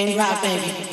and rock, baby.